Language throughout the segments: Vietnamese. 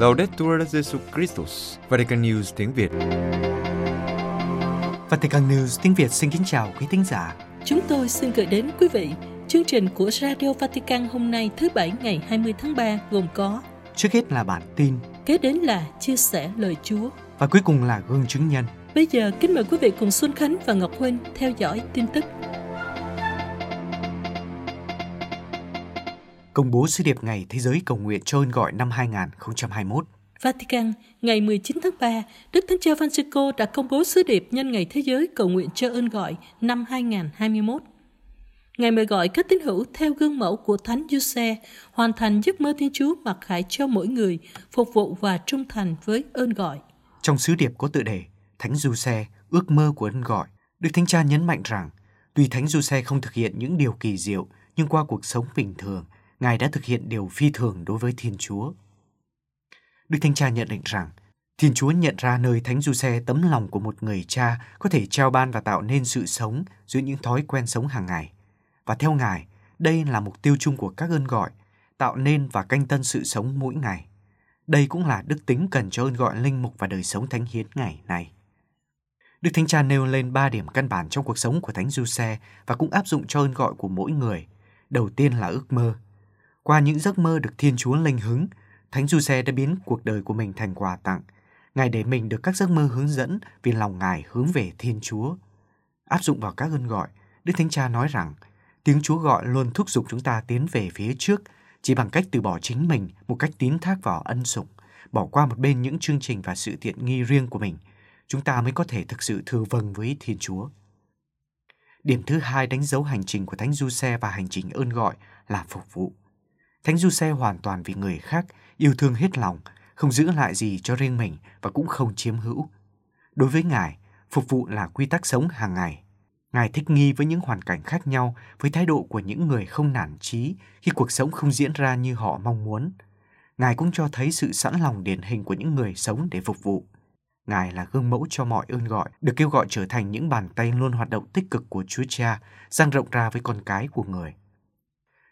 Laudetur Jesus Christus, Vatican News tiếng Việt. Vatican News tiếng Việt xin kính chào quý thính giả. Chúng tôi xin gửi đến quý vị chương trình của Radio Vatican hôm nay thứ Bảy ngày 20 tháng 3 gồm có Trước hết là bản tin Kế đến là chia sẻ lời Chúa và cuối cùng là gương chứng nhân. Bây giờ kính mời quý vị cùng Xuân Khánh và Ngọc Huynh theo dõi tin tức Công bố sứ điệp Ngày Thế giới Cầu nguyện cho ơn gọi năm 2021 Vatican, ngày 19 tháng 3, Đức Thánh Cha Francisco đã công bố sứ điệp nhân ngày thế giới cầu nguyện cho ơn gọi năm 2021. Ngài mời gọi các tín hữu theo gương mẫu của Thánh Giuse hoàn thành giấc mơ Thiên Chúa mặc khải cho mỗi người, phục vụ và trung thành với ơn gọi. Trong sứ điệp có tựa đề Thánh Giuse, ước mơ của ơn gọi, Đức Thánh Cha nhấn mạnh rằng tuy Thánh Giuse không thực hiện những điều kỳ diệu, nhưng qua cuộc sống bình thường, Ngài đã thực hiện điều phi thường đối với Thiên Chúa. Đức Thánh Cha nhận định rằng Thiên Chúa nhận ra nơi Thánh Giuse tấm lòng của một người cha có thể trao ban và tạo nên sự sống giữa những thói quen sống hàng ngày. Và theo Ngài, đây là mục tiêu chung của các ơn gọi, tạo nên và canh tân sự sống mỗi ngày. Đây cũng là đức tính cần cho ơn gọi linh mục và đời sống thánh hiến ngày này. Đức Thánh Cha nêu lên ba điểm căn bản trong cuộc sống của Thánh Giuse và cũng áp dụng cho ơn gọi của mỗi người. Đầu tiên là ước mơ. Qua những giấc mơ được Thiên Chúa linh hứng, Thánh Giuse đã biến cuộc đời của mình thành quà tặng. Ngài để mình được các giấc mơ hướng dẫn vì lòng Ngài hướng về Thiên Chúa. Áp dụng vào các ơn gọi, Đức Thánh Cha nói rằng tiếng Chúa gọi luôn thúc giục chúng ta tiến về phía trước chỉ bằng cách từ bỏ chính mình một cách tín thác vào ân sủng, bỏ qua một bên những chương trình và sự tiện nghi riêng của mình, chúng ta mới có thể thực sự thừa vâng với Thiên Chúa. Điểm thứ hai đánh dấu hành trình của Thánh Giuse và hành trình ơn gọi là phục vụ. Thánh Giuse hoàn toàn vì người khác, yêu thương hết lòng, không giữ lại gì cho riêng mình và cũng không chiếm hữu. Đối với Ngài, phục vụ là quy tắc sống hàng ngày. Ngài thích nghi với những hoàn cảnh khác nhau với thái độ của những người không nản chí khi cuộc sống không diễn ra như họ mong muốn. Ngài cũng cho thấy sự sẵn lòng điển hình của những người sống để phục vụ. Ngài là gương mẫu cho mọi ơn gọi, được kêu gọi trở thành những bàn tay luôn hoạt động tích cực của Chúa Cha, dang rộng ra với con cái của người.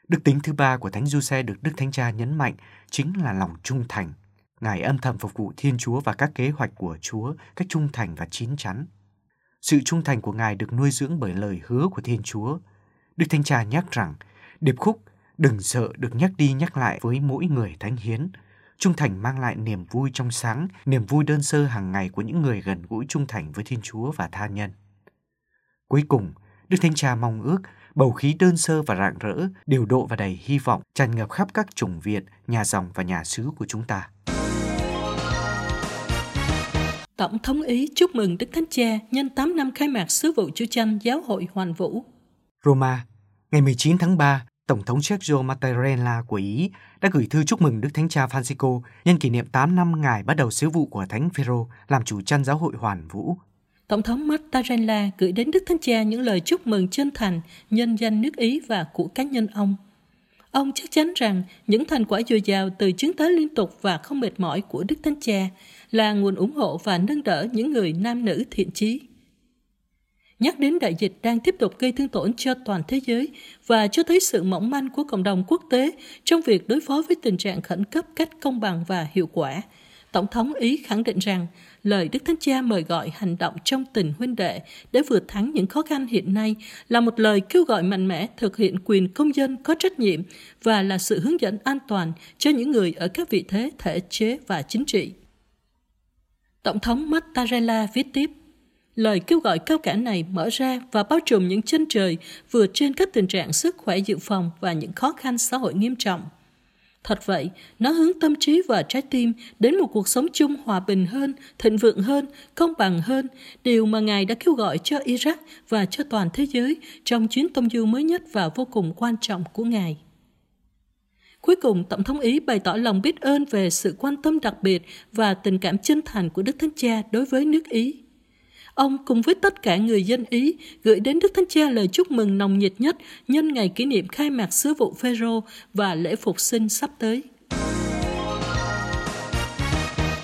Đức tính thứ ba của Thánh Giuse được Đức Thánh Cha nhấn mạnh chính là lòng trung thành. Ngài âm thầm phục vụ Thiên Chúa và các kế hoạch của Chúa cách trung thành và chín chắn. Sự trung thành của Ngài được nuôi dưỡng bởi lời hứa của Thiên Chúa. Đức Thánh Cha nhắc rằng, điệp khúc đừng sợ được nhắc đi nhắc lại với mỗi người thánh hiến. Trung thành mang lại niềm vui trong sáng, niềm vui đơn sơ hàng ngày của những người gần gũi trung thành với Thiên Chúa và tha nhân. Cuối cùng, Đức Thánh Cha mong ước bầu khí đơn sơ và rạng rỡ, điều độ và đầy hy vọng tràn ngập khắp các chủng viện, nhà dòng và nhà xứ của chúng ta. Tổng thống Ý chúc mừng Đức Thánh Cha nhân 8 năm khai mạc sứ vụ Chúa Chanh Giáo hội Hoàn Vũ. Roma, ngày 19 tháng 3, Tổng thống Sergio Mattarella của Ý đã gửi thư chúc mừng Đức Thánh Cha Francisco nhân kỷ niệm 8 năm ngài bắt đầu sứ vụ của Thánh Phêrô làm chủ chăn giáo hội Hoàn Vũ. Tổng thống Mattarella gửi đến Đức Thánh Cha những lời chúc mừng chân thành, nhân danh nước Ý và của cá nhân ông. Ông chắc chắn rằng những thành quả dồi dào từ chứng tới liên tục và không mệt mỏi của Đức Thánh Cha là nguồn ủng hộ và nâng đỡ những người nam nữ thiện chí. Nhắc đến đại dịch đang tiếp tục gây thương tổn cho toàn thế giới và cho thấy sự mỏng manh của cộng đồng quốc tế trong việc đối phó với tình trạng khẩn cấp cách công bằng và hiệu quả. Tổng thống Ý khẳng định rằng lời Đức Thánh Cha mời gọi hành động trong tình huynh đệ để vượt thắng những khó khăn hiện nay là một lời kêu gọi mạnh mẽ thực hiện quyền công dân có trách nhiệm và là sự hướng dẫn an toàn cho những người ở các vị thế thể chế và chính trị. Tổng thống Mattarella viết tiếp, lời kêu gọi cao cả này mở ra và bao trùm những chân trời vượt trên các tình trạng sức khỏe dự phòng và những khó khăn xã hội nghiêm trọng. Thật vậy, nó hướng tâm trí và trái tim đến một cuộc sống chung hòa bình hơn, thịnh vượng hơn, công bằng hơn, điều mà Ngài đã kêu gọi cho Iraq và cho toàn thế giới trong chuyến tông du mới nhất và vô cùng quan trọng của Ngài. Cuối cùng, Tổng thống Ý bày tỏ lòng biết ơn về sự quan tâm đặc biệt và tình cảm chân thành của Đức Thánh Cha đối với nước Ý. Ông cùng với tất cả người dân Ý gửi đến Đức Thánh Cha lời chúc mừng nồng nhiệt nhất nhân ngày kỷ niệm khai mạc sứ vụ Phêrô và lễ phục sinh sắp tới.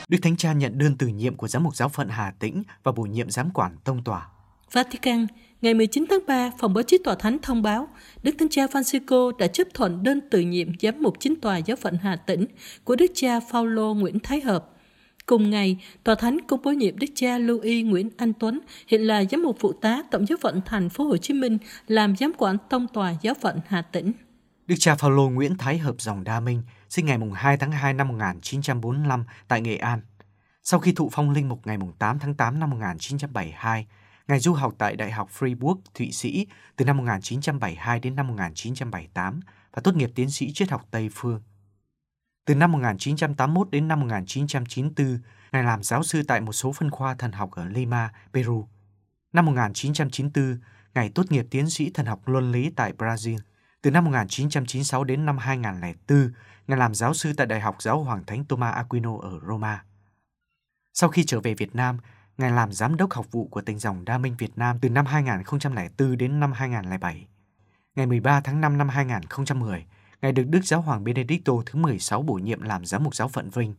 Đức Thánh Cha nhận đơn từ nhiệm của giám mục giáo phận Hà Tĩnh và bổ nhiệm giám quản tông tòa. Vatican, Ngày 19 tháng 3, Phòng báo chí Tòa Thánh thông báo Đức Thánh Cha Francisco đã chấp thuận đơn từ nhiệm giám mục chính tòa giáo phận Hà Tĩnh của Đức cha Phaolô Nguyễn Thái Hợp. Cùng ngày, Tòa Thánh cũng bổ nhiệm Đức cha Louis Nguyễn Anh Tuấn, hiện là giám mục phụ tá Tổng giáo phận thành phố Hồ Chí Minh, làm giám quản tông tòa giáo phận Hà Tĩnh. Đức cha Phaolô Nguyễn Thái Hợp dòng Đa Minh sinh ngày 2 tháng 2 năm 1945 tại Nghệ An. Sau khi thụ phong linh mục ngày 8 tháng 8 năm 1972, Ngài du học tại Đại học Freiburg, Thụy Sĩ từ năm 1972 đến năm 1978 và tốt nghiệp tiến sĩ triết học Tây phương. Từ năm 1981 đến năm 1994, Ngài làm giáo sư tại một số phân khoa thần học ở Lima, Peru. Năm 1994, Ngài tốt nghiệp tiến sĩ thần học luân lý tại Brazil. Từ năm 1996 đến năm 2004, Ngài làm giáo sư tại Đại học Giáo Hoàng Thánh Thomas Aquino ở Roma. Sau khi trở về Việt Nam, Ngài làm giám đốc học vụ của tỉnh dòng Đa Minh Việt Nam từ năm 2004 đến năm 2007. Ngày 13 tháng 5 năm 2010, Ngài được Đức Giáo hoàng Benedicto thứ 16 bổ nhiệm làm giám mục giáo phận Vinh.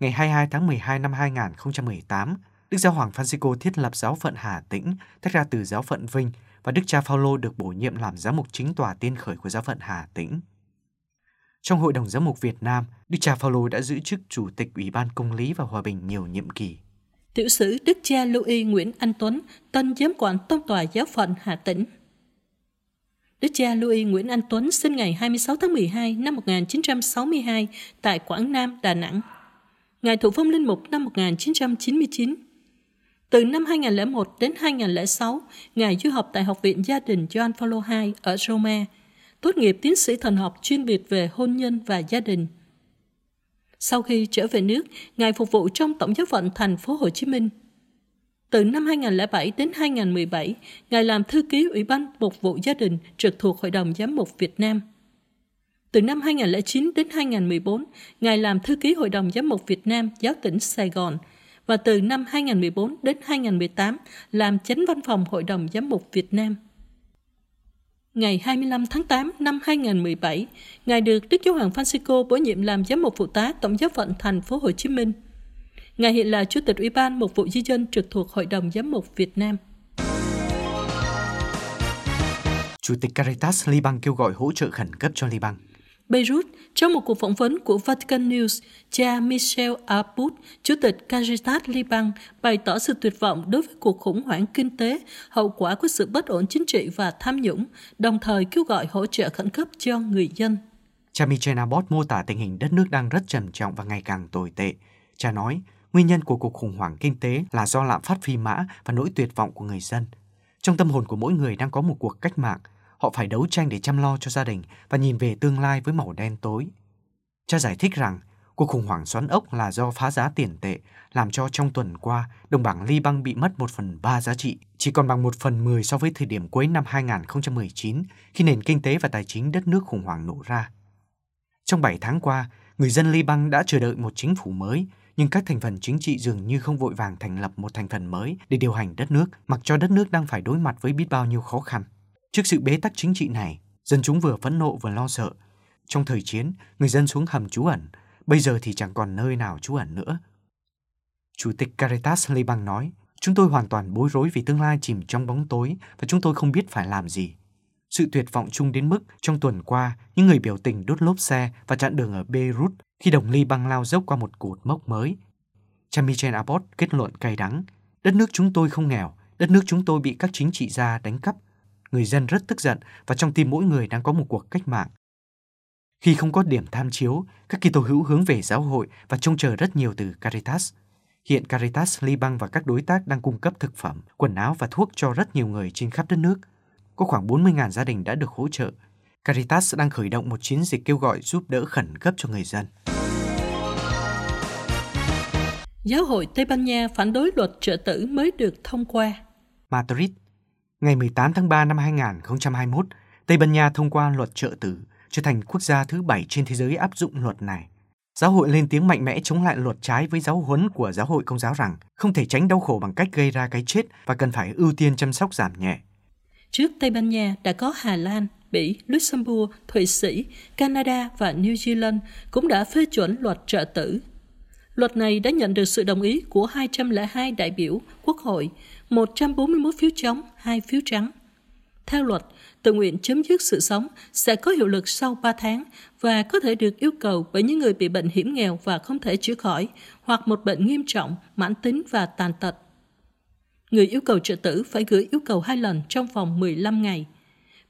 Ngày 22 tháng 12 năm 2018, Đức Giáo hoàng Francisco thiết lập giáo phận Hà Tĩnh, tách ra từ giáo phận Vinh và Đức cha Phaolô được bổ nhiệm làm giám mục chính tòa tiên khởi của giáo phận Hà Tĩnh. Trong Hội đồng Giám mục Việt Nam, Đức cha Phaolô đã giữ chức Chủ tịch Ủy ban Công lý và Hòa bình nhiều nhiệm kỳ. Tiểu sử Đức cha Louis Nguyễn Anh Tuấn, tân giám quản tông tòa giáo phận Hà Tĩnh. Đức cha Louis Nguyễn Anh Tuấn sinh ngày 26 tháng 12 năm 1962 tại Quảng Nam, Đà Nẵng. Ngài thụ phong linh mục năm 1999. Từ năm 2001 đến 2006, Ngài du học tại Học viện Gia đình John Paul II ở Roma, tốt nghiệp tiến sĩ thần học chuyên biệt về hôn nhân và gia đình. Sau khi trở về nước, Ngài phục vụ trong Tổng giáo phận thành phố Hồ Chí Minh. Từ năm 2007 đến 2017, Ngài làm thư ký Ủy ban Mục vụ Gia đình trực thuộc Hội đồng Giám mục Việt Nam. Từ năm 2009 đến 2014, Ngài làm thư ký Hội đồng Giám mục Việt Nam giáo tỉnh Sài Gòn và từ năm 2014 đến 2018 làm chánh văn phòng Hội đồng Giám mục Việt Nam. Ngày 25 tháng 8 năm 2017, Ngài được Đức Giáo hoàng Francisco bổ nhiệm làm giám mục phụ tá Tổng giáo phận thành phố Hồ Chí Minh. Ngài hiện là Chủ tịch Ủy ban Mục vụ Di dân trực thuộc Hội đồng Giám mục Việt Nam. Chủ tịch Caritas Liban kêu gọi hỗ trợ khẩn cấp cho Liban. Beirut, trong một cuộc phỏng vấn của Vatican News, cha Michel Abud, Chủ tịch Caritas Liban, bày tỏ sự tuyệt vọng đối với cuộc khủng hoảng kinh tế, hậu quả của sự bất ổn chính trị và tham nhũng, đồng thời kêu gọi hỗ trợ khẩn cấp cho người dân. Cha Michel Abud mô tả tình hình đất nước đang rất trầm trọng và ngày càng tồi tệ. Cha nói, nguyên nhân của cuộc khủng hoảng kinh tế là do lạm phát phi mã và nỗi tuyệt vọng của người dân. Trong tâm hồn của mỗi người đang có một cuộc cách mạng – họ phải đấu tranh để chăm lo cho gia đình và nhìn về tương lai với màu đen tối. Cha giải thích rằng cuộc khủng hoảng xoắn ốc là do phá giá tiền tệ, làm cho trong tuần qua đồng bảng Liban bị mất một phần ba giá trị, chỉ còn bằng một phần mười so với thời điểm cuối năm 2019 khi nền kinh tế và tài chính đất nước khủng hoảng nổ ra. Trong 7 tháng qua, người dân Liban đã chờ đợi một chính phủ mới, nhưng các thành phần chính trị dường như không vội vàng thành lập một thành phần mới để điều hành đất nước, mặc cho đất nước đang phải đối mặt với biết bao nhiêu khó khăn. Trước sự bế tắc chính trị này, dân chúng vừa phẫn nộ vừa lo sợ. Trong thời chiến, người dân xuống hầm trú ẩn, bây giờ thì chẳng còn nơi nào trú ẩn nữa. Chủ tịch Caritas Liban nói, chúng tôi hoàn toàn bối rối vì tương lai chìm trong bóng tối và chúng tôi không biết phải làm gì. Sự tuyệt vọng chung đến mức trong tuần qua, những người biểu tình đốt lốp xe và chặn đường ở Beirut khi đồng ly băng lao dốc qua một cột mốc mới. Cha Michel Abbott kết luận cay đắng, đất nước chúng tôi không nghèo, đất nước chúng tôi bị các chính trị gia đánh cắp người dân rất tức giận và trong tim mỗi người đang có một cuộc cách mạng. Khi không có điểm tham chiếu, các Kitô hữu hướng về giáo hội và trông chờ rất nhiều từ Caritas. Hiện Caritas Liban và các đối tác đang cung cấp thực phẩm, quần áo và thuốc cho rất nhiều người trên khắp đất nước. Có khoảng 40.000 gia đình đã được hỗ trợ. Caritas đang khởi động một chiến dịch kêu gọi giúp đỡ khẩn cấp cho người dân. Giáo hội Tây Ban Nha phản đối luật trợ tử mới được thông qua. Madrid, Ngày 18 tháng 3 năm 2021, Tây Ban Nha thông qua luật trợ tử, trở thành quốc gia thứ bảy trên thế giới áp dụng luật này. Giáo hội lên tiếng mạnh mẽ chống lại luật trái với giáo huấn của giáo hội công giáo rằng không thể tránh đau khổ bằng cách gây ra cái chết và cần phải ưu tiên chăm sóc giảm nhẹ. Trước Tây Ban Nha đã có Hà Lan, Bỉ, Luxembourg, Thụy Sĩ, Canada và New Zealand cũng đã phê chuẩn luật trợ tử. Luật này đã nhận được sự đồng ý của 202 đại biểu Quốc hội 141 phiếu chống, 2 phiếu trắng. Theo luật, tự nguyện chấm dứt sự sống sẽ có hiệu lực sau 3 tháng và có thể được yêu cầu bởi những người bị bệnh hiểm nghèo và không thể chữa khỏi hoặc một bệnh nghiêm trọng, mãn tính và tàn tật. Người yêu cầu trợ tử phải gửi yêu cầu hai lần trong vòng 15 ngày.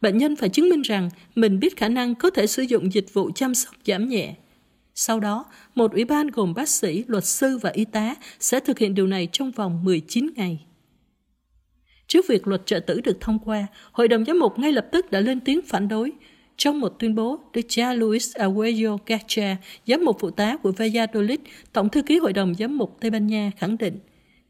Bệnh nhân phải chứng minh rằng mình biết khả năng có thể sử dụng dịch vụ chăm sóc giảm nhẹ. Sau đó, một ủy ban gồm bác sĩ, luật sư và y tá sẽ thực hiện điều này trong vòng 19 ngày. Trước việc luật trợ tử được thông qua, Hội đồng giám mục ngay lập tức đã lên tiếng phản đối. Trong một tuyên bố, Đức cha Luis Aguayo Gacha, giám mục phụ tá của Valladolid, Tổng thư ký Hội đồng giám mục Tây Ban Nha khẳng định,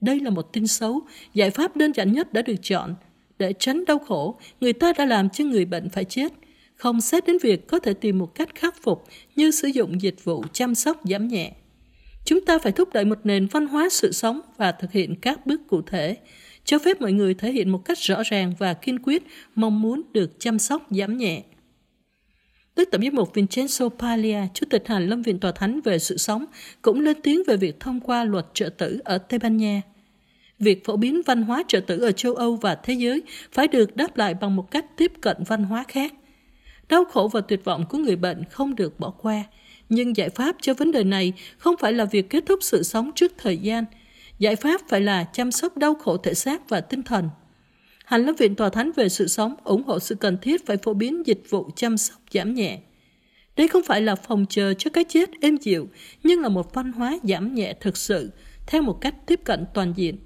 đây là một tin xấu, giải pháp đơn giản nhất đã được chọn. Để tránh đau khổ, người ta đã làm cho người bệnh phải chết, không xét đến việc có thể tìm một cách khắc phục như sử dụng dịch vụ chăm sóc giảm nhẹ. Chúng ta phải thúc đẩy một nền văn hóa sự sống và thực hiện các bước cụ thể, cho phép mọi người thể hiện một cách rõ ràng và kiên quyết mong muốn được chăm sóc giảm nhẹ. Đức Tổng giám mục Vincenzo Paglia, Chủ tịch Hàn Lâm Viện Tòa Thánh về sự sống, cũng lên tiếng về việc thông qua luật trợ tử ở Tây Ban Nha. Việc phổ biến văn hóa trợ tử ở châu Âu và thế giới phải được đáp lại bằng một cách tiếp cận văn hóa khác. Đau khổ và tuyệt vọng của người bệnh không được bỏ qua, nhưng giải pháp cho vấn đề này không phải là việc kết thúc sự sống trước thời gian – Giải pháp phải là chăm sóc đau khổ thể xác và tinh thần. Hành lâm viện tòa thánh về sự sống ủng hộ sự cần thiết phải phổ biến dịch vụ chăm sóc giảm nhẹ. Đây không phải là phòng chờ cho cái chết êm dịu, nhưng là một văn hóa giảm nhẹ thực sự, theo một cách tiếp cận toàn diện.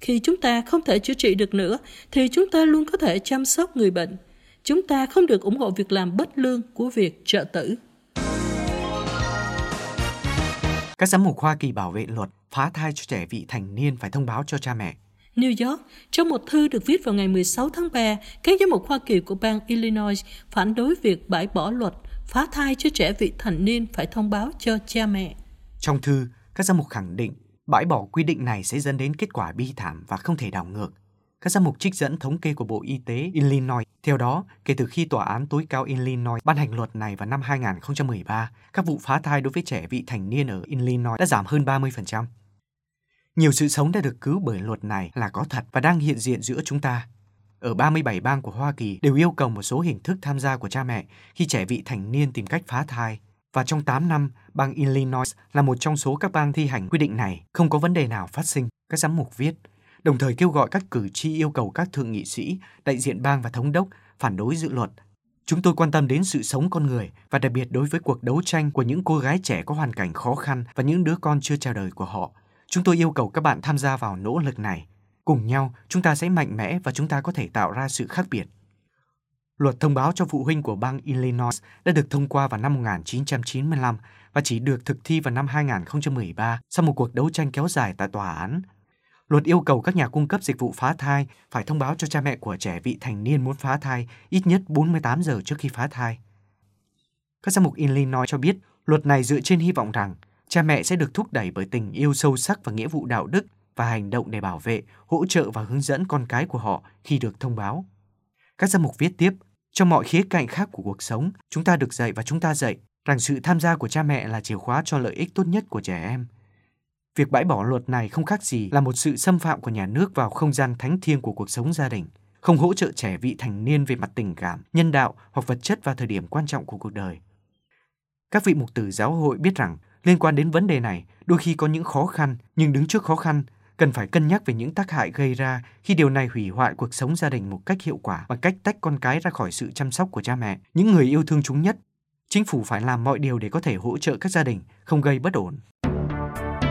Khi chúng ta không thể chữa trị được nữa, thì chúng ta luôn có thể chăm sóc người bệnh. Chúng ta không được ủng hộ việc làm bất lương của việc trợ tử. Các giám mục Hoa Kỳ bảo vệ luật phá thai cho trẻ vị thành niên phải thông báo cho cha mẹ. New York, trong một thư được viết vào ngày 16 tháng 3, các giám mục Hoa Kỳ của bang Illinois phản đối việc bãi bỏ luật phá thai cho trẻ vị thành niên phải thông báo cho cha mẹ. Trong thư, các giám mục khẳng định bãi bỏ quy định này sẽ dẫn đến kết quả bi thảm và không thể đảo ngược. Các giám mục trích dẫn thống kê của Bộ Y tế Illinois. Theo đó, kể từ khi Tòa án tối cao Illinois ban hành luật này vào năm 2013, các vụ phá thai đối với trẻ vị thành niên ở Illinois đã giảm hơn 30%. Nhiều sự sống đã được cứu bởi luật này là có thật và đang hiện diện giữa chúng ta. Ở 37 bang của Hoa Kỳ đều yêu cầu một số hình thức tham gia của cha mẹ khi trẻ vị thành niên tìm cách phá thai. Và trong 8 năm, bang Illinois là một trong số các bang thi hành quy định này, không có vấn đề nào phát sinh, các giám mục viết. Đồng thời kêu gọi các cử tri yêu cầu các thượng nghị sĩ, đại diện bang và thống đốc phản đối dự luật. Chúng tôi quan tâm đến sự sống con người và đặc biệt đối với cuộc đấu tranh của những cô gái trẻ có hoàn cảnh khó khăn và những đứa con chưa chào đời của họ Chúng tôi yêu cầu các bạn tham gia vào nỗ lực này. Cùng nhau, chúng ta sẽ mạnh mẽ và chúng ta có thể tạo ra sự khác biệt. Luật thông báo cho phụ huynh của bang Illinois đã được thông qua vào năm 1995 và chỉ được thực thi vào năm 2013 sau một cuộc đấu tranh kéo dài tại tòa án. Luật yêu cầu các nhà cung cấp dịch vụ phá thai phải thông báo cho cha mẹ của trẻ vị thành niên muốn phá thai ít nhất 48 giờ trước khi phá thai. Các giám mục Illinois cho biết luật này dựa trên hy vọng rằng cha mẹ sẽ được thúc đẩy bởi tình yêu sâu sắc và nghĩa vụ đạo đức và hành động để bảo vệ, hỗ trợ và hướng dẫn con cái của họ khi được thông báo. Các giám mục viết tiếp, trong mọi khía cạnh khác của cuộc sống, chúng ta được dạy và chúng ta dạy rằng sự tham gia của cha mẹ là chìa khóa cho lợi ích tốt nhất của trẻ em. Việc bãi bỏ luật này không khác gì là một sự xâm phạm của nhà nước vào không gian thánh thiêng của cuộc sống gia đình, không hỗ trợ trẻ vị thành niên về mặt tình cảm, nhân đạo hoặc vật chất vào thời điểm quan trọng của cuộc đời. Các vị mục tử giáo hội biết rằng Liên quan đến vấn đề này, đôi khi có những khó khăn, nhưng đứng trước khó khăn, cần phải cân nhắc về những tác hại gây ra khi điều này hủy hoại cuộc sống gia đình một cách hiệu quả bằng cách tách con cái ra khỏi sự chăm sóc của cha mẹ, những người yêu thương chúng nhất. Chính phủ phải làm mọi điều để có thể hỗ trợ các gia đình, không gây bất ổn.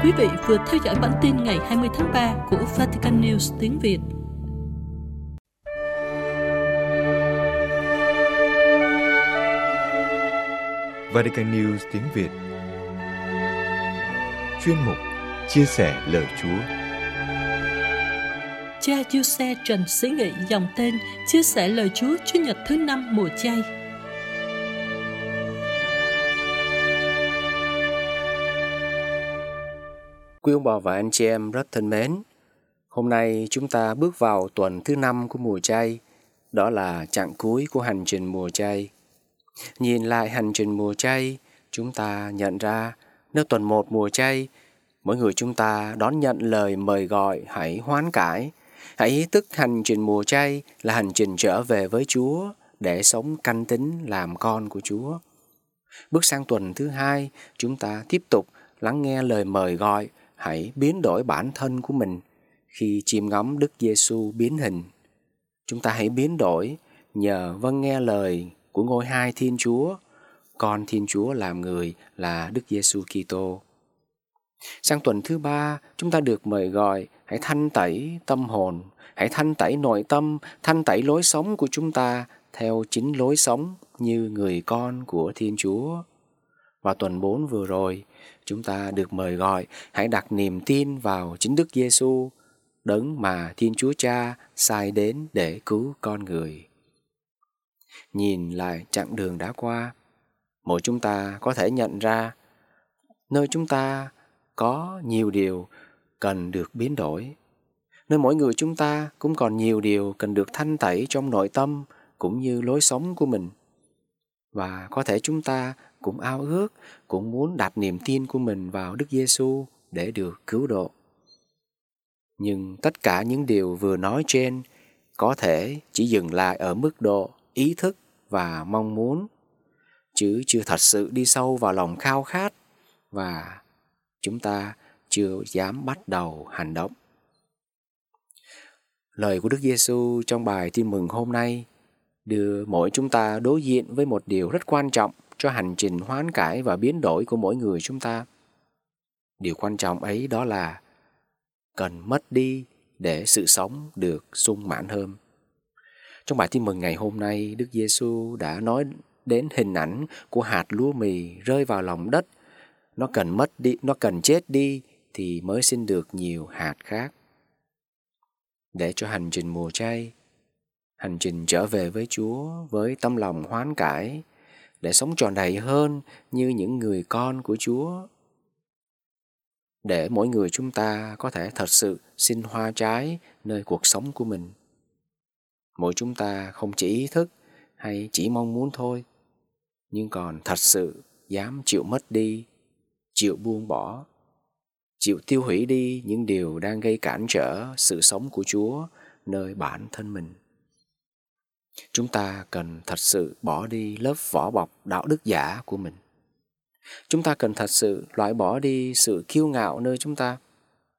Quý vị vừa theo dõi bản tin ngày 20 tháng 3 của Vatican News tiếng Việt. Vatican News tiếng Việt chuyên mục Chia sẻ lời Chúa. Cha Giuse Trần Sĩ Nghị dòng tên chia sẻ lời Chúa Chúa Nhật thứ năm mùa chay. Quý ông bà và anh chị em rất thân mến, hôm nay chúng ta bước vào tuần thứ năm của mùa chay, đó là chặng cuối của hành trình mùa chay. Nhìn lại hành trình mùa chay, chúng ta nhận ra nếu tuần một mùa chay, mỗi người chúng ta đón nhận lời mời gọi hãy hoán cải, Hãy ý thức hành trình mùa chay là hành trình trở về với Chúa để sống canh tính làm con của Chúa. Bước sang tuần thứ hai, chúng ta tiếp tục lắng nghe lời mời gọi hãy biến đổi bản thân của mình khi chiêm ngắm Đức Giêsu biến hình. Chúng ta hãy biến đổi nhờ vâng nghe lời của ngôi hai Thiên Chúa, con Thiên Chúa làm người là Đức Giêsu Kitô. Sang tuần thứ ba, chúng ta được mời gọi hãy thanh tẩy tâm hồn, hãy thanh tẩy nội tâm, thanh tẩy lối sống của chúng ta theo chính lối sống như người con của Thiên Chúa. Và tuần 4 vừa rồi, chúng ta được mời gọi hãy đặt niềm tin vào chính Đức Giêsu, đấng mà Thiên Chúa Cha sai đến để cứu con người. Nhìn lại chặng đường đã qua, mỗi chúng ta có thể nhận ra nơi chúng ta có nhiều điều cần được biến đổi. Nơi mỗi người chúng ta cũng còn nhiều điều cần được thanh tẩy trong nội tâm cũng như lối sống của mình. Và có thể chúng ta cũng ao ước, cũng muốn đặt niềm tin của mình vào Đức Giêsu để được cứu độ. Nhưng tất cả những điều vừa nói trên có thể chỉ dừng lại ở mức độ ý thức và mong muốn, chứ chưa thật sự đi sâu vào lòng khao khát và chúng ta chưa dám bắt đầu hành động. Lời của Đức Giêsu trong bài tin mừng hôm nay đưa mỗi chúng ta đối diện với một điều rất quan trọng cho hành trình hoán cải và biến đổi của mỗi người chúng ta. Điều quan trọng ấy đó là cần mất đi để sự sống được sung mãn hơn. Trong bài tin mừng ngày hôm nay, Đức Giêsu đã nói đến hình ảnh của hạt lúa mì rơi vào lòng đất. Nó cần mất đi, nó cần chết đi thì mới sinh được nhiều hạt khác. Để cho hành trình mùa chay, hành trình trở về với Chúa với tâm lòng hoán cải, để sống tròn đầy hơn như những người con của Chúa. Để mỗi người chúng ta có thể thật sự sinh hoa trái nơi cuộc sống của mình. Mỗi chúng ta không chỉ ý thức hay chỉ mong muốn thôi, nhưng còn thật sự dám chịu mất đi, chịu buông bỏ, chịu tiêu hủy đi những điều đang gây cản trở sự sống của Chúa nơi bản thân mình. Chúng ta cần thật sự bỏ đi lớp vỏ bọc đạo đức giả của mình. Chúng ta cần thật sự loại bỏ đi sự kiêu ngạo nơi chúng ta.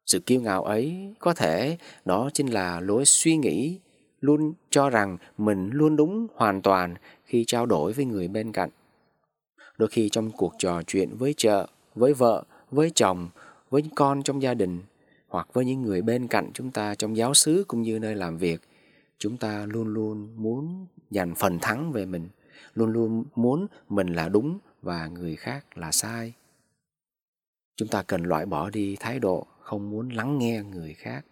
Sự kiêu ngạo ấy có thể đó chính là lối suy nghĩ luôn cho rằng mình luôn đúng hoàn toàn khi trao đổi với người bên cạnh đôi khi trong cuộc trò chuyện với chợ, với vợ, với chồng, với con trong gia đình, hoặc với những người bên cạnh chúng ta trong giáo xứ cũng như nơi làm việc, chúng ta luôn luôn muốn giành phần thắng về mình, luôn luôn muốn mình là đúng và người khác là sai. Chúng ta cần loại bỏ đi thái độ không muốn lắng nghe người khác.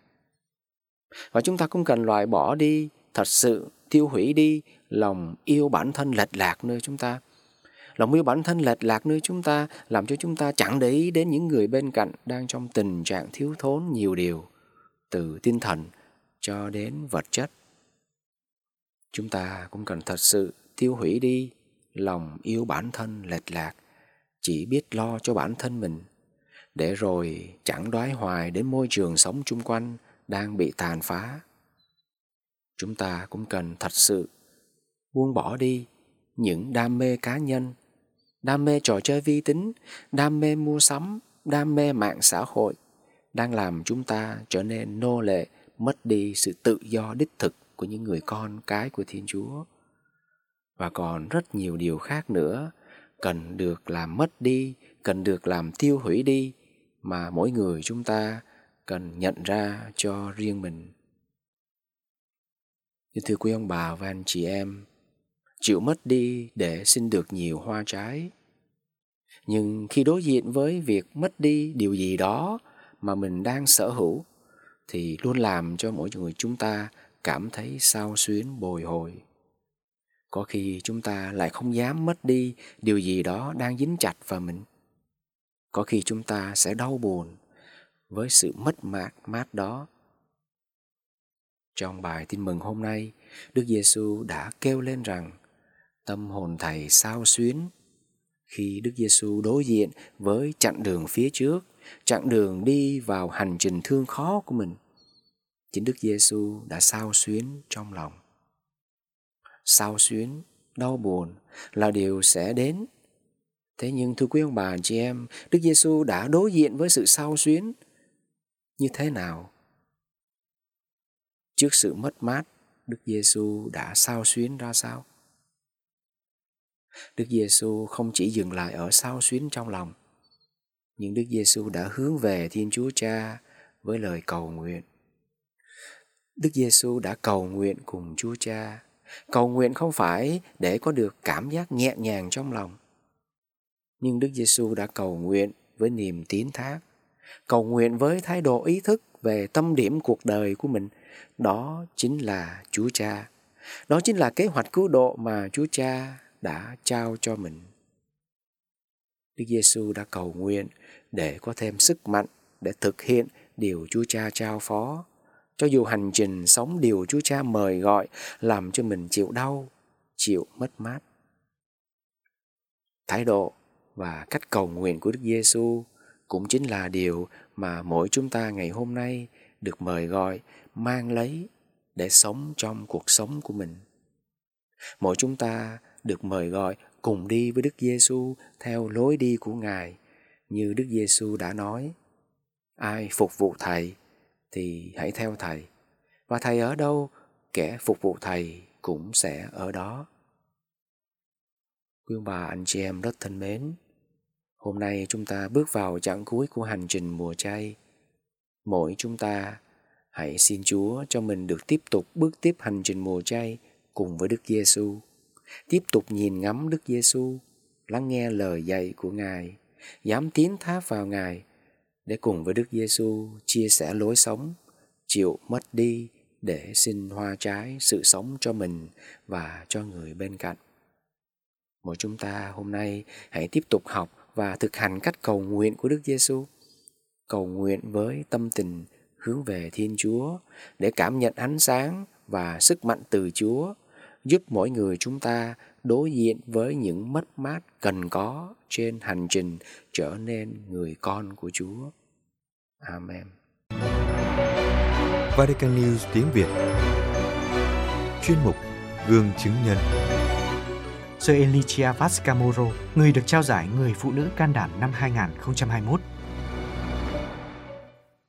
Và chúng ta cũng cần loại bỏ đi thật sự, tiêu hủy đi lòng yêu bản thân lệch lạc nơi chúng ta lòng yêu bản thân lệch lạc nơi chúng ta, làm cho chúng ta chẳng để ý đến những người bên cạnh đang trong tình trạng thiếu thốn nhiều điều, từ tinh thần cho đến vật chất. Chúng ta cũng cần thật sự tiêu hủy đi lòng yêu bản thân lệch lạc, chỉ biết lo cho bản thân mình, để rồi chẳng đoái hoài đến môi trường sống chung quanh đang bị tàn phá. Chúng ta cũng cần thật sự buông bỏ đi những đam mê cá nhân đam mê trò chơi vi tính đam mê mua sắm đam mê mạng xã hội đang làm chúng ta trở nên nô lệ mất đi sự tự do đích thực của những người con cái của Thiên Chúa. Và còn rất nhiều điều khác nữa cần được làm mất đi, cần được làm tiêu hủy đi mà mỗi người chúng ta cần nhận ra cho riêng mình. Thưa quý ông bà và anh chị em, chịu mất đi để xin được nhiều hoa trái. Nhưng khi đối diện với việc mất đi điều gì đó mà mình đang sở hữu, thì luôn làm cho mỗi người chúng ta cảm thấy sao xuyến bồi hồi. Có khi chúng ta lại không dám mất đi điều gì đó đang dính chặt vào mình. Có khi chúng ta sẽ đau buồn với sự mất mát mát đó. Trong bài tin mừng hôm nay, đức giêsu đã kêu lên rằng tâm hồn thầy sao xuyến khi đức giêsu đối diện với chặng đường phía trước chặng đường đi vào hành trình thương khó của mình chính Đức Giêsu đã sao xuyến trong lòng. Sao xuyến, đau buồn là điều sẽ đến. Thế nhưng thưa quý ông bà chị em, Đức Giêsu đã đối diện với sự sao xuyến như thế nào? Trước sự mất mát, Đức Giêsu đã sao xuyến ra sao? Đức Giêsu không chỉ dừng lại ở sao xuyến trong lòng, nhưng Đức Giêsu đã hướng về Thiên Chúa Cha với lời cầu nguyện. Đức Giêsu đã cầu nguyện cùng Chúa Cha. Cầu nguyện không phải để có được cảm giác nhẹ nhàng trong lòng, nhưng Đức Giêsu đã cầu nguyện với niềm tín thác, cầu nguyện với thái độ ý thức về tâm điểm cuộc đời của mình, đó chính là Chúa Cha. Đó chính là kế hoạch cứu độ mà Chúa Cha đã trao cho mình. Đức Giêsu đã cầu nguyện để có thêm sức mạnh để thực hiện điều Chúa Cha trao phó. Cho dù hành trình sống điều Chúa Cha mời gọi làm cho mình chịu đau, chịu mất mát. Thái độ và cách cầu nguyện của Đức Giêsu cũng chính là điều mà mỗi chúng ta ngày hôm nay được mời gọi mang lấy để sống trong cuộc sống của mình. Mỗi chúng ta được mời gọi cùng đi với Đức Giêsu theo lối đi của Ngài, như Đức Giêsu đã nói: Ai phục vụ Thầy thì hãy theo Thầy, và Thầy ở đâu, kẻ phục vụ Thầy cũng sẽ ở đó. Quý ông bà anh chị em rất thân mến, hôm nay chúng ta bước vào chặng cuối của hành trình mùa chay. Mỗi chúng ta hãy xin Chúa cho mình được tiếp tục bước tiếp hành trình mùa chay cùng với Đức Giêsu tiếp tục nhìn ngắm Đức Giêsu, lắng nghe lời dạy của Ngài, dám tiến tháp vào Ngài để cùng với Đức Giêsu chia sẻ lối sống, chịu mất đi để xin hoa trái sự sống cho mình và cho người bên cạnh. Mỗi chúng ta hôm nay hãy tiếp tục học và thực hành cách cầu nguyện của Đức Giêsu. Cầu nguyện với tâm tình hướng về Thiên Chúa để cảm nhận ánh sáng và sức mạnh từ Chúa giúp mỗi người chúng ta đối diện với những mất mát cần có trên hành trình trở nên người con của Chúa. Amen. Vatican News tiếng Việt Chuyên mục Gương chứng nhân Sơ Elicia Vascamoro, người được trao giải Người Phụ nữ Can đảm năm 2021.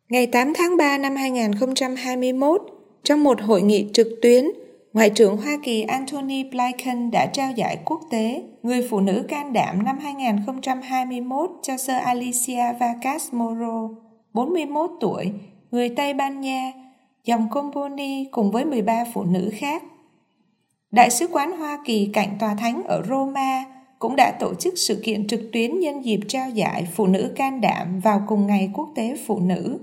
Ngày 8 tháng 3 năm 2021, trong một hội nghị trực tuyến Ngoại trưởng Hoa Kỳ Antony Blinken đã trao giải quốc tế Người phụ nữ can đảm năm 2021 cho Sir Alicia Vacas Moro, 41 tuổi, người Tây Ban Nha, dòng comboni cùng với 13 phụ nữ khác. Đại sứ quán Hoa Kỳ cạnh tòa thánh ở Roma cũng đã tổ chức sự kiện trực tuyến nhân dịp trao giải Phụ nữ can đảm vào cùng ngày quốc tế phụ nữ.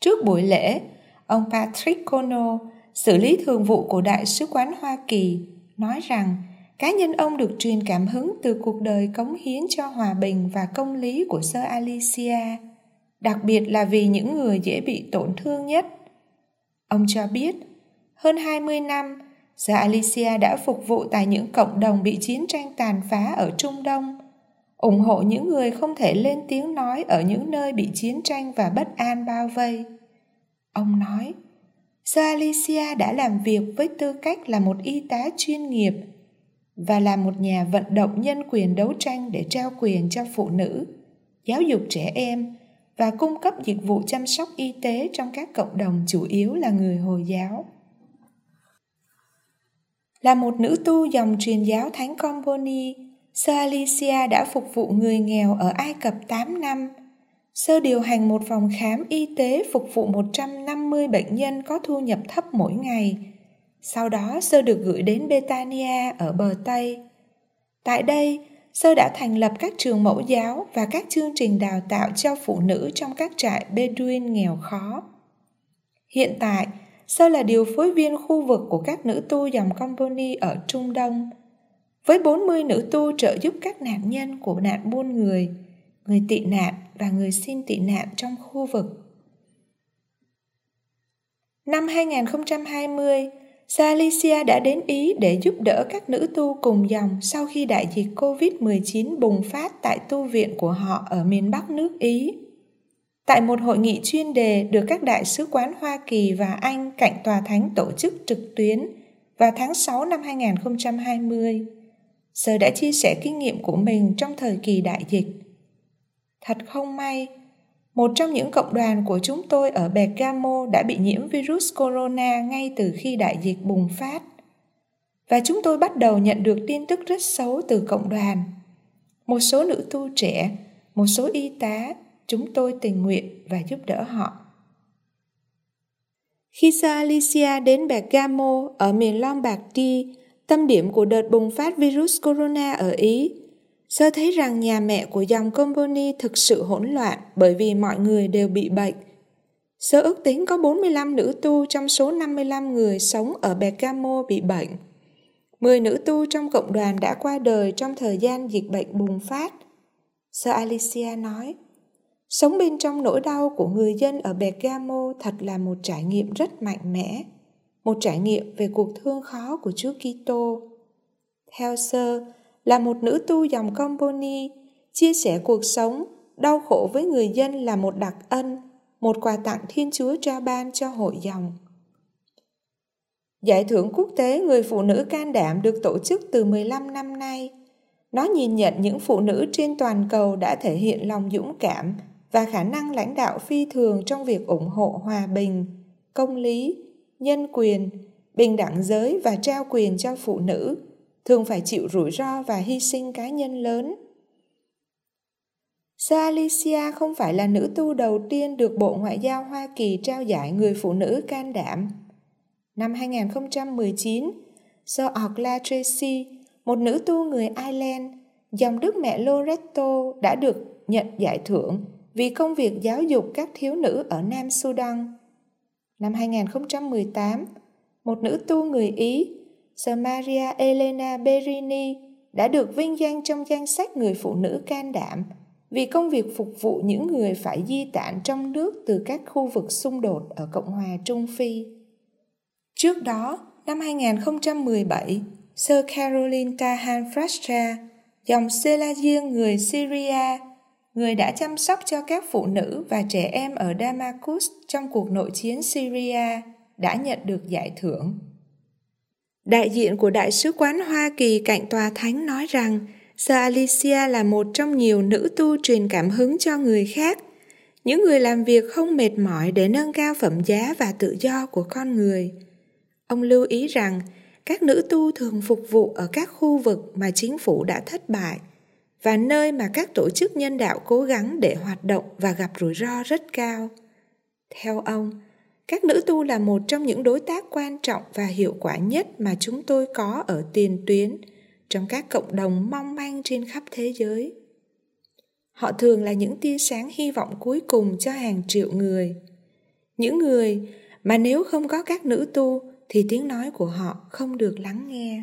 Trước buổi lễ, ông Patrick Cono, xử lý thường vụ của Đại sứ quán Hoa Kỳ, nói rằng cá nhân ông được truyền cảm hứng từ cuộc đời cống hiến cho hòa bình và công lý của Sơ Alicia, đặc biệt là vì những người dễ bị tổn thương nhất. Ông cho biết, hơn 20 năm, Sơ Alicia đã phục vụ tại những cộng đồng bị chiến tranh tàn phá ở Trung Đông, ủng hộ những người không thể lên tiếng nói ở những nơi bị chiến tranh và bất an bao vây. Ông nói, Sir Alicia đã làm việc với tư cách là một y tá chuyên nghiệp và là một nhà vận động nhân quyền đấu tranh để trao quyền cho phụ nữ, giáo dục trẻ em và cung cấp dịch vụ chăm sóc y tế trong các cộng đồng chủ yếu là người Hồi giáo. Là một nữ tu dòng truyền giáo Thánh Comboni, Sir Alicia đã phục vụ người nghèo ở Ai Cập 8 năm – Sơ điều hành một phòng khám y tế phục vụ 150 bệnh nhân có thu nhập thấp mỗi ngày. Sau đó Sơ được gửi đến Betania ở bờ Tây. Tại đây, Sơ đã thành lập các trường mẫu giáo và các chương trình đào tạo cho phụ nữ trong các trại Bedouin nghèo khó. Hiện tại, Sơ là điều phối viên khu vực của các nữ tu dòng Company ở Trung Đông. Với 40 nữ tu trợ giúp các nạn nhân của nạn buôn người – người tị nạn và người xin tị nạn trong khu vực. Năm 2020, Salicia đã đến Ý để giúp đỡ các nữ tu cùng dòng sau khi đại dịch COVID-19 bùng phát tại tu viện của họ ở miền Bắc nước Ý. tại một hội nghị chuyên đề được các đại sứ quán Hoa Kỳ và Anh cạnh tòa thánh tổ chức trực tuyến vào tháng 6 năm 2020. Sơ đã chia sẻ kinh nghiệm của mình trong thời kỳ đại dịch. Thật không may, một trong những cộng đoàn của chúng tôi ở Bergamo đã bị nhiễm virus corona ngay từ khi đại dịch bùng phát. Và chúng tôi bắt đầu nhận được tin tức rất xấu từ cộng đoàn. Một số nữ tu trẻ, một số y tá, chúng tôi tình nguyện và giúp đỡ họ. Khi Sir Alicia đến Bergamo ở miền Lombardy, tâm điểm của đợt bùng phát virus corona ở Ý, Sơ thấy rằng nhà mẹ của dòng Company thực sự hỗn loạn bởi vì mọi người đều bị bệnh. Sơ ước tính có 45 nữ tu trong số 55 người sống ở Bergamo bị bệnh. 10 nữ tu trong cộng đoàn đã qua đời trong thời gian dịch bệnh bùng phát. Sơ Alicia nói, Sống bên trong nỗi đau của người dân ở Bergamo thật là một trải nghiệm rất mạnh mẽ, một trải nghiệm về cuộc thương khó của Chúa Kitô. Theo sơ, là một nữ tu dòng Comboni chia sẻ cuộc sống, đau khổ với người dân là một đặc ân, một quà tặng Thiên Chúa trao ban cho hội dòng. Giải thưởng quốc tế người phụ nữ can đảm được tổ chức từ 15 năm nay. Nó nhìn nhận những phụ nữ trên toàn cầu đã thể hiện lòng dũng cảm và khả năng lãnh đạo phi thường trong việc ủng hộ hòa bình, công lý, nhân quyền, bình đẳng giới và trao quyền cho phụ nữ, thường phải chịu rủi ro và hy sinh cá nhân lớn. Sir Alicia không phải là nữ tu đầu tiên được Bộ Ngoại giao Hoa Kỳ trao giải người phụ nữ can đảm. Năm 2019, Sir Orla Tracy, một nữ tu người Ireland, dòng đức mẹ Loretto đã được nhận giải thưởng vì công việc giáo dục các thiếu nữ ở Nam Sudan. Năm 2018, một nữ tu người Ý, Sơ Maria Elena Berini, đã được vinh danh trong danh sách người phụ nữ can đảm vì công việc phục vụ những người phải di tản trong nước từ các khu vực xung đột ở Cộng hòa Trung Phi. Trước đó, năm 2017, Sir Caroline Tahan Frastra, dòng Selagier người Syria, người đã chăm sóc cho các phụ nữ và trẻ em ở Damascus trong cuộc nội chiến Syria, đã nhận được giải thưởng. Đại diện của Đại sứ quán Hoa Kỳ cạnh tòa thánh nói rằng Sir Alicia là một trong nhiều nữ tu truyền cảm hứng cho người khác, những người làm việc không mệt mỏi để nâng cao phẩm giá và tự do của con người. Ông lưu ý rằng các nữ tu thường phục vụ ở các khu vực mà chính phủ đã thất bại và nơi mà các tổ chức nhân đạo cố gắng để hoạt động và gặp rủi ro rất cao. Theo ông, các nữ tu là một trong những đối tác quan trọng và hiệu quả nhất mà chúng tôi có ở tiền tuyến, trong các cộng đồng mong manh trên khắp thế giới. Họ thường là những tia sáng hy vọng cuối cùng cho hàng triệu người. Những người mà nếu không có các nữ tu thì tiếng nói của họ không được lắng nghe.